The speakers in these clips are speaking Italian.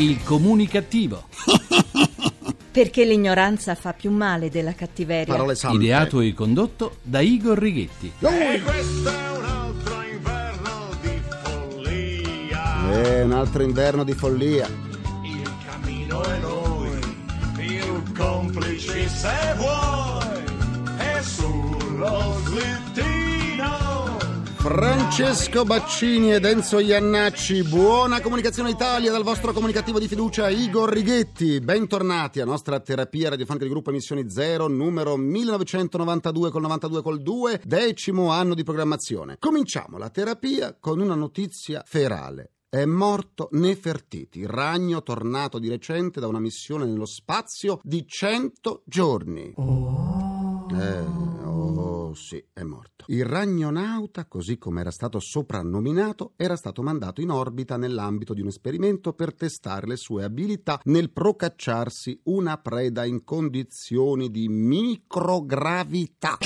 Il comunicativo. Perché l'ignoranza fa più male della cattiveria. Parole sante. Ideato e condotto da Igor Righetti. E questo è un altro inverno di follia. Eh, un altro inverno di follia. Il cammino è noi, più complici se vuoi. E sullo slittino. Francesco Baccini ed Enzo Iannacci, buona comunicazione Italia dal vostro comunicativo di fiducia Igor Righetti. Bentornati alla nostra terapia radiofonica di gruppo Emissioni Zero, numero 1992 col 92 col 2, decimo anno di programmazione. Cominciamo la terapia con una notizia ferale. È morto Nefertiti, ragno tornato di recente da una missione nello spazio di 100 giorni. Eh, oh sì, è morto. Il ragnonauta, così come era stato soprannominato, era stato mandato in orbita nell'ambito di un esperimento per testare le sue abilità nel procacciarsi una preda in condizioni di microgravità.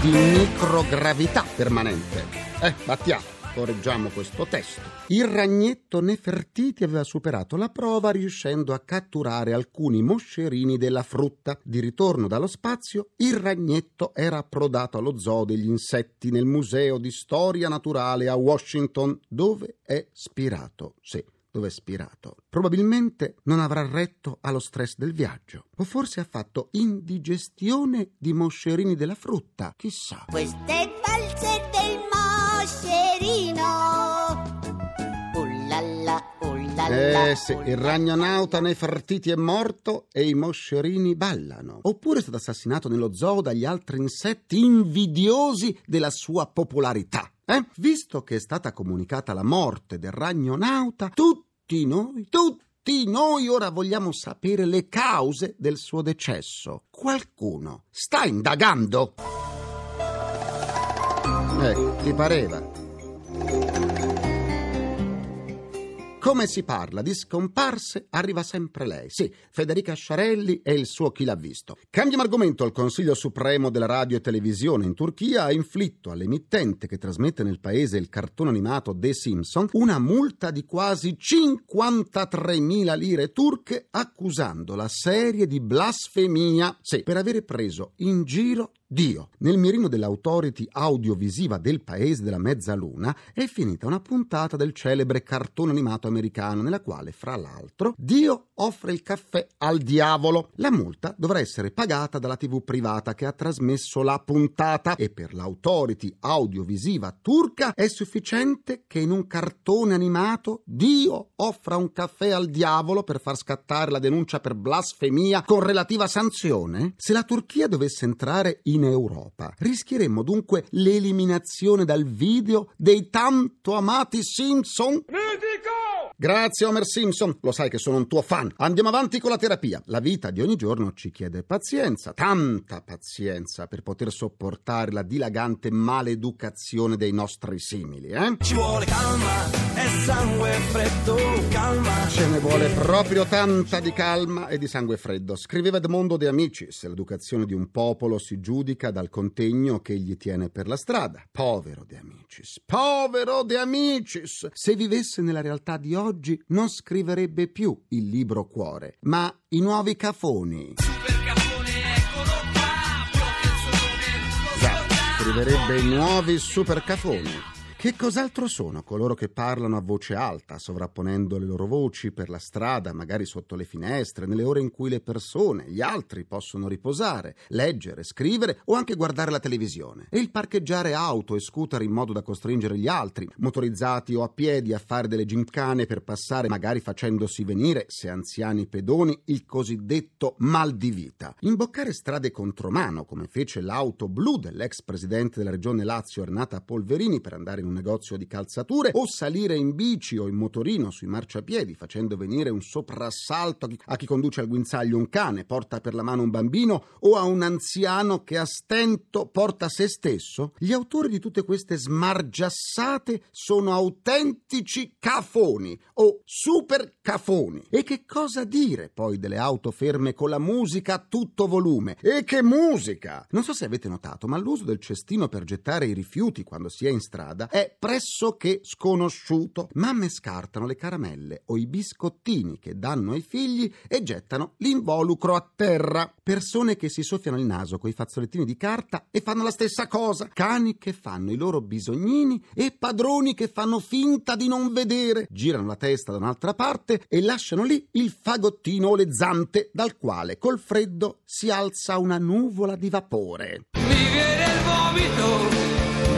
Di microgravità permanente. Eh, battiamo. Correggiamo questo testo. Il ragnetto Nefertiti aveva superato la prova riuscendo a catturare alcuni moscerini della frutta. Di ritorno dallo spazio, il ragnetto era approdato allo zoo degli insetti nel Museo di Storia Naturale a Washington, dove è spirato. Sì, dove è spirato. Probabilmente non avrà retto allo stress del viaggio. O forse ha fatto indigestione di moscerini della frutta. Chissà. Queste Eh sì, il ragnonauta Nefertiti è morto e i moscerini ballano. Oppure è stato assassinato nello zoo dagli altri insetti invidiosi della sua popolarità. Eh? Visto che è stata comunicata la morte del ragnonauta, tutti noi, tutti noi ora vogliamo sapere le cause del suo decesso. Qualcuno sta indagando? Eh, ti pareva? Come si parla di scomparse, arriva sempre lei. Sì, Federica Sciarelli e il suo Chi l'ha visto. Cambiamo argomento. Il Consiglio Supremo della Radio e Televisione in Turchia ha inflitto all'emittente che trasmette nel paese il cartone animato The Simpson una multa di quasi 53.000 lire turche accusando la serie di blasfemia, sì, per avere preso in giro Dio. Nel mirino dell'autority audiovisiva del paese della mezzaluna è finita una puntata del celebre cartone animato americano nella quale, fra l'altro, Dio offre il caffè al diavolo. La multa dovrà essere pagata dalla TV privata che ha trasmesso la puntata e per l'autority audiovisiva turca è sufficiente che in un cartone animato Dio offra un caffè al diavolo per far scattare la denuncia per blasfemia con relativa sanzione? Se la Turchia dovesse entrare in Europa, rischieremmo dunque l'eliminazione dal video dei tanto amati Simpson? Grazie Homer Simpson, lo sai che sono un tuo fan. Andiamo avanti con la terapia. La vita di ogni giorno ci chiede pazienza, tanta pazienza per poter sopportare la dilagante maleducazione dei nostri simili, eh? Ci vuole calma e sangue freddo, calma. Ce ne vuole proprio tanta di calma e di sangue freddo. Scriveva Edmondo De Amicis, l'educazione di un popolo si giudica dal contegno che egli tiene per la strada. Povero De Amicis, povero De Amicis! Se vivesse nella realtà di oggi non scriverebbe più il libro cuore, ma i nuovi cafoni. Già, scriverebbe i nuovi supercafoni. Che cos'altro sono coloro che parlano a voce alta, sovrapponendo le loro voci per la strada, magari sotto le finestre, nelle ore in cui le persone, gli altri possono riposare, leggere, scrivere o anche guardare la televisione? E il parcheggiare auto e scooter in modo da costringere gli altri, motorizzati o a piedi, a fare delle gincane per passare, magari facendosi venire, se anziani pedoni, il cosiddetto mal di vita. Imboccare strade contromano, come fece l'auto blu dell'ex presidente della regione Lazio, Renata Polverini, per andare in un negozio di calzature o salire in bici o in motorino sui marciapiedi facendo venire un soprassalto a chi, a chi conduce al guinzaglio un cane, porta per la mano un bambino o a un anziano che a stento porta se stesso, gli autori di tutte queste smargiassate sono autentici cafoni o super cafoni. E che cosa dire poi delle auto ferme con la musica a tutto volume? E che musica! Non so se avete notato, ma l'uso del cestino per gettare i rifiuti quando si è in strada è è pressoché sconosciuto. Mamme scartano le caramelle o i biscottini che danno ai figli e gettano l'involucro a terra. Persone che si soffiano il naso coi fazzolettini di carta e fanno la stessa cosa. Cani che fanno i loro bisognini e padroni che fanno finta di non vedere. Girano la testa da un'altra parte e lasciano lì il fagottino olezzante dal quale col freddo si alza una nuvola di vapore. Mi viene il vomito.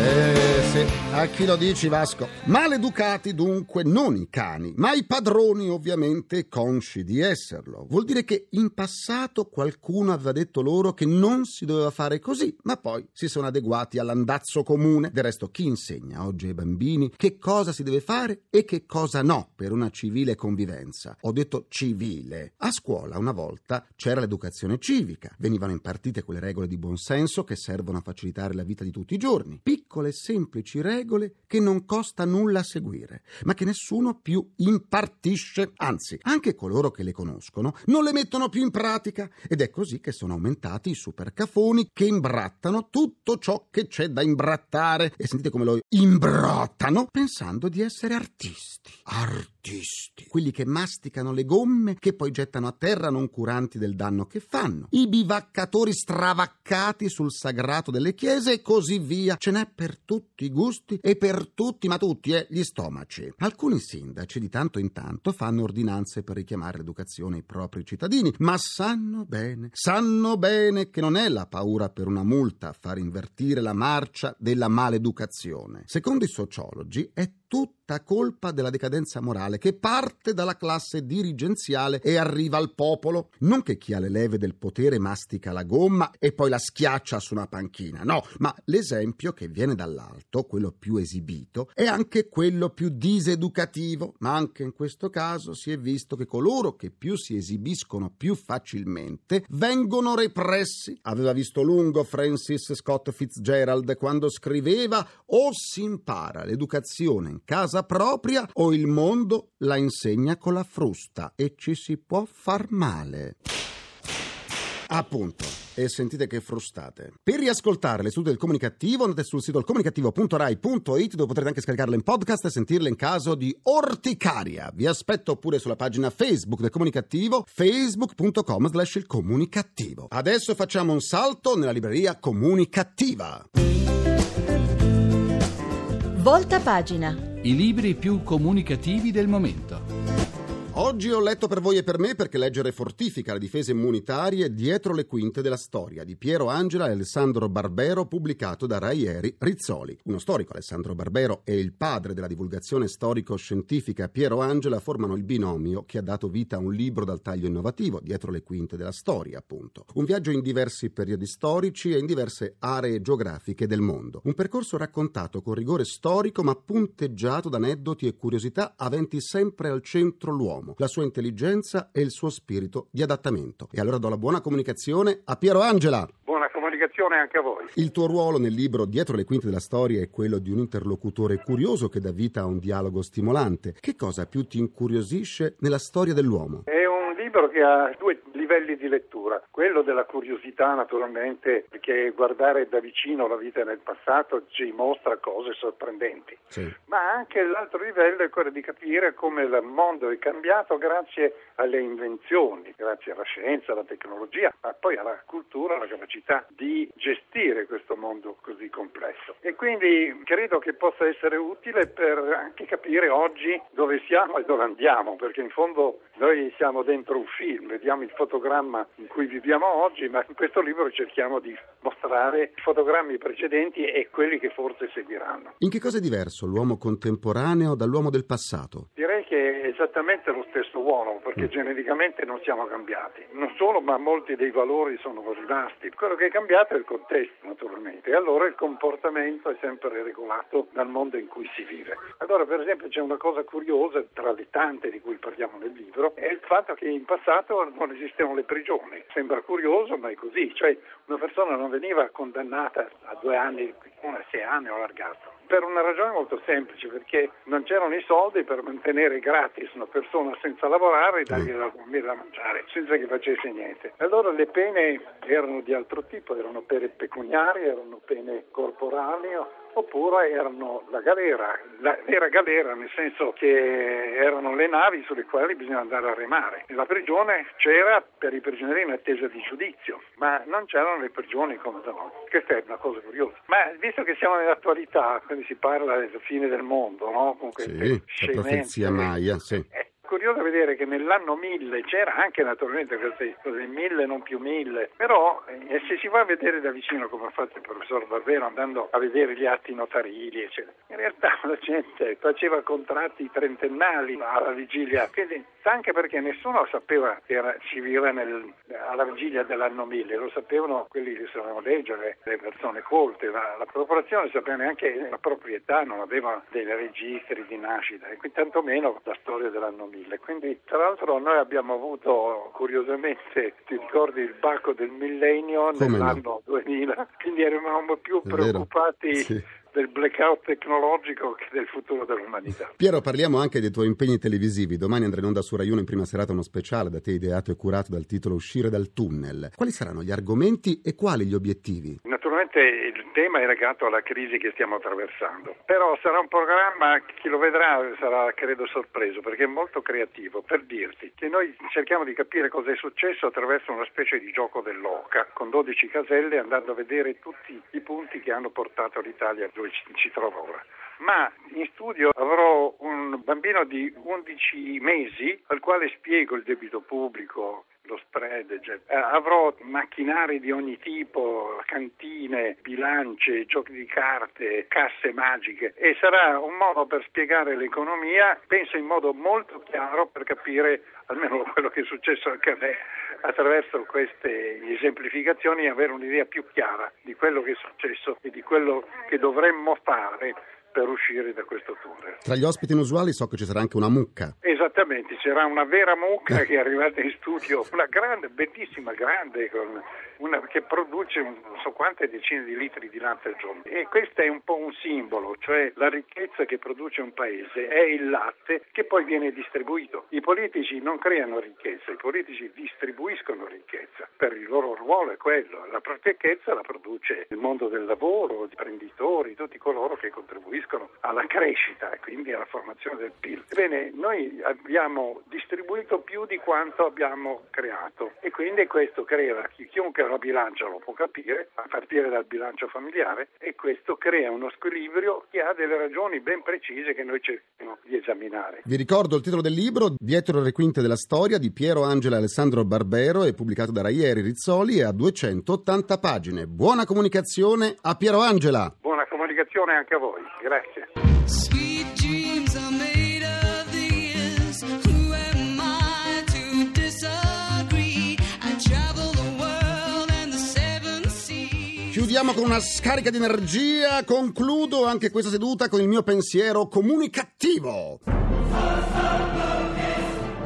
Eh sì, a chi lo dici Vasco? Maleducati dunque non i cani, ma i padroni ovviamente consci di esserlo. Vuol dire che in passato qualcuno aveva detto loro che non si doveva fare così, ma poi si sono adeguati all'andazzo comune. Del resto chi insegna oggi ai bambini che cosa si deve fare e che cosa no per una civile convivenza? Ho detto civile. A scuola una volta c'era l'educazione civica, venivano impartite quelle regole di buonsenso che servono a facilitare la vita di tutti i giorni. Piccole e semplici regole che non costa nulla seguire, ma che nessuno più impartisce. Anzi, anche coloro che le conoscono non le mettono più in pratica. Ed è così che sono aumentati i supercafoni che imbrattano tutto ciò che c'è da imbrattare. E sentite come lo imbrattano pensando di essere artisti. Artisti. Quelli che masticano le gomme che poi gettano a terra non curanti del danno che fanno. I bivaccatori stravaccati sul sagrato delle chiese e così via. Ce n'è per tutti i gusti e per tutti, ma tutti, eh, gli stomaci. Alcuni sindaci di tanto in tanto fanno ordinanze per richiamare l'educazione ai propri cittadini, ma sanno bene, sanno bene che non è la paura per una multa a far invertire la marcia della maleducazione. Secondo i sociologi è tutta colpa della decadenza morale che parte dalla classe dirigenziale e arriva al popolo. Non che chi ha le leve del potere mastica la gomma e poi la schiaccia su una panchina, no, ma l'esempio che viene dall'alto, quello più esibito, è anche quello più diseducativo. Ma anche in questo caso si è visto che coloro che più si esibiscono più facilmente vengono repressi. Aveva visto lungo Francis Scott Fitzgerald quando scriveva o si impara l'educazione in casa propria o il mondo la insegna con la frusta e ci si può far male. Appunto. E sentite che frustate. Per riascoltare le sedute del comunicativo andate sul sito comunicativo.rai.it dove potrete anche scaricarle in podcast e sentirle in caso di orticaria. Vi aspetto pure sulla pagina Facebook del comunicativo facebook.com slash il comunicativo. Adesso facciamo un salto nella libreria comunicativa. Volta pagina. I libri più comunicativi del momento. Oggi ho letto per voi e per me perché leggere fortifica le difese immunitarie dietro le quinte della storia di Piero Angela e Alessandro Barbero pubblicato da Raieri Rizzoli. Uno storico, Alessandro Barbero, e il padre della divulgazione storico-scientifica Piero Angela formano il binomio che ha dato vita a un libro dal taglio innovativo, dietro le quinte della storia, appunto. Un viaggio in diversi periodi storici e in diverse aree geografiche del mondo. Un percorso raccontato con rigore storico ma punteggiato da aneddoti e curiosità aventi sempre al centro l'uomo la sua intelligenza e il suo spirito di adattamento. E allora do la buona comunicazione a Piero Angela. Buona comunicazione anche a voi. Il tuo ruolo nel libro Dietro le quinte della storia è quello di un interlocutore curioso che dà vita a un dialogo stimolante. Che cosa più ti incuriosisce nella storia dell'uomo? È un libro che ha due livelli di lettura. Quello della curiosità, naturalmente, perché guardare da vicino la vita nel passato ci mostra cose sorprendenti. Sì. Ma anche l'altro livello è quello di capire come il mondo è cambiato grazie alle invenzioni, grazie alla scienza, alla tecnologia, ma poi alla cultura, alla capacità di gestire questo mondo così complesso. E quindi credo che possa essere utile per anche capire oggi dove siamo e dove andiamo, perché in fondo noi siamo dentro un film, vediamo il fotogramma in cui viviamo oggi, ma in questo libro cerchiamo di mostrare i fotogrammi precedenti e quelli che forse seguiranno. In che cosa è diverso l'uomo contemporaneo dall'uomo del passato? Esattamente lo stesso uomo, perché geneticamente non siamo cambiati. Non solo, ma molti dei valori sono rimasti. Quello che è cambiato è il contesto, naturalmente, e allora il comportamento è sempre regolato dal mondo in cui si vive. Allora, per esempio, c'è una cosa curiosa, tra le tante di cui parliamo nel libro, è il fatto che in passato non esistevano le prigioni. Sembra curioso, ma è così. Cioè, una persona non veniva condannata a due anni, una sei anni o all'ergastolo per una ragione molto semplice, perché non c'erano i soldi per mantenere gratis una persona senza lavorare e dargli da dormire da mangiare, senza che facesse niente. Allora le pene erano di altro tipo, erano pene pecuniarie, erano pene corporali oppure erano la galera, la vera galera nel senso che erano le navi sulle quali bisognava andare a remare. La prigione c'era per i prigionieri in attesa di giudizio, ma non c'erano le prigioni come da noi. Questa è una cosa curiosa. Ma visto che siamo nell'attualità, quindi si parla della fine del mondo, no? Con queste Sì, la profezia Maya, sì. è curioso vedere che nell'anno 1000 c'era anche naturalmente queste cose, 1000 non più 1000, però eh, se si va a vedere da vicino come ha fatto il professor Barbero andando a vedere gli atti notarili, eccetera, in realtà la gente faceva contratti trentennali alla vigilia, quindi anche perché nessuno sapeva che era, si nel- alla vigilia dell'anno 1000, lo sapevano quelli che sapevano leggere, le persone colte, la, la popolazione sapeva neanche la proprietà, non aveva dei registri di nascita e quindi tantomeno la storia dell'anno 1000. Quindi tra l'altro noi abbiamo avuto curiosamente, ti ricordi il bacco del millennio Come no? nell'anno 2000, quindi eravamo più È preoccupati sì. del blackout tecnologico che del futuro dell'umanità. Piero, parliamo anche dei tuoi impegni televisivi. Domani andrà in onda su Rai 1 in prima serata uno speciale da te ideato e curato dal titolo Uscire dal tunnel. Quali saranno gli argomenti e quali gli obiettivi? Naturalmente il tema è legato alla crisi che stiamo attraversando, però sarà un programma, chi lo vedrà sarà credo sorpreso perché è molto creativo per dirti che noi cerchiamo di capire cosa è successo attraverso una specie di gioco dell'oca con 12 caselle andando a vedere tutti i punti che hanno portato l'Italia dove ci, ci trova ora. Ma in studio avrò un bambino di 11 mesi al quale spiego il debito pubblico, lo spread, eccetera. Eh, avrò macchinari di ogni tipo, cantine, bilance, giochi di carte, casse magiche e sarà un modo per spiegare l'economia, penso in modo molto chiaro per capire almeno quello che è successo anche a me attraverso queste esemplificazioni e avere un'idea più chiara di quello che è successo e di quello che dovremmo fare per uscire da questo tunnel. Tra gli ospiti inusuali so che ci sarà anche una mucca. Esattamente, c'era una vera mucca che è arrivata in studio, una grande, bellissima, grande, con una, che produce un- non so quante decine di litri di latte al giorno. E questo è un po' un simbolo, cioè la ricchezza che produce un paese è il latte che poi viene distribuito. I politici non creano ricchezza, i politici distribuiscono ricchezza, per il loro ruolo è quello. La ricchezza la produce il mondo del lavoro, gli imprenditori, tutti coloro che contribuiscono alla crescita e quindi alla formazione del PIL. Ebbene, noi abbiamo distribuito più di quanto abbiamo creato e quindi questo crea, chi- chiunque la bilancia lo può capire, a partire dal bilancio familiare, e questo crea uno squilibrio che ha delle ragioni ben precise che noi cerchiamo di esaminare. Vi ricordo il titolo del libro Dietro le quinte della storia di Piero Angela Alessandro Barbero, è pubblicato da Raieri Rizzoli e ha 280 pagine. Buona comunicazione a Piero Angela! Buona comunicazione anche a voi, grazie. Chiudiamo con una scarica di energia, concludo anche questa seduta con il mio pensiero comunicativo.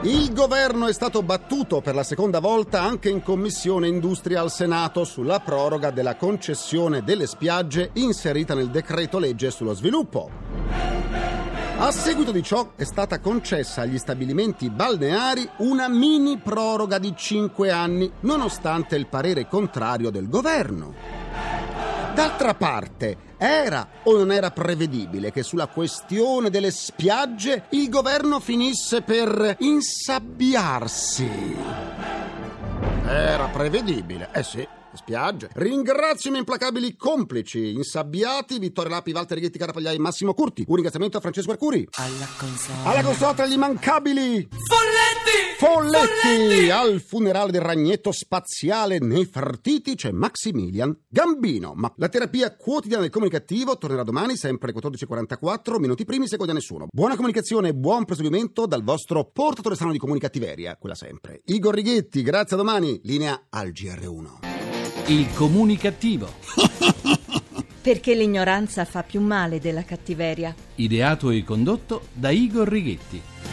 Il governo è stato battuto per la seconda volta anche in Commissione Industria al Senato sulla proroga della concessione delle spiagge inserita nel decreto legge sullo sviluppo. A seguito di ciò è stata concessa agli stabilimenti balneari una mini proroga di 5 anni, nonostante il parere contrario del governo. D'altra parte, era o non era prevedibile che sulla questione delle spiagge il governo finisse per insabbiarsi? Era prevedibile, eh sì. Spiagge. Ringrazio i miei implacabili complici, insabbiati, Vittorio Lapi, Walter Ghetti, Carapagliai, Massimo Curti. Un ringraziamento a Francesco Arcuri. Alla console. Alla console tra gli immancabili Folletti! Folletti! Al funerale del ragnetto spaziale Nefertiti c'è Maximilian Gambino. Ma la terapia quotidiana del comunicativo tornerà domani, sempre alle 14.44, minuti primi, secondi a nessuno. Buona comunicazione e buon proseguimento dal vostro portatore strano di comunicattiveria, quella sempre. Igor Righetti, grazie a domani. Linea al GR1. Il comunicativo. Perché l'ignoranza fa più male della cattiveria. Ideato e condotto da Igor Righetti.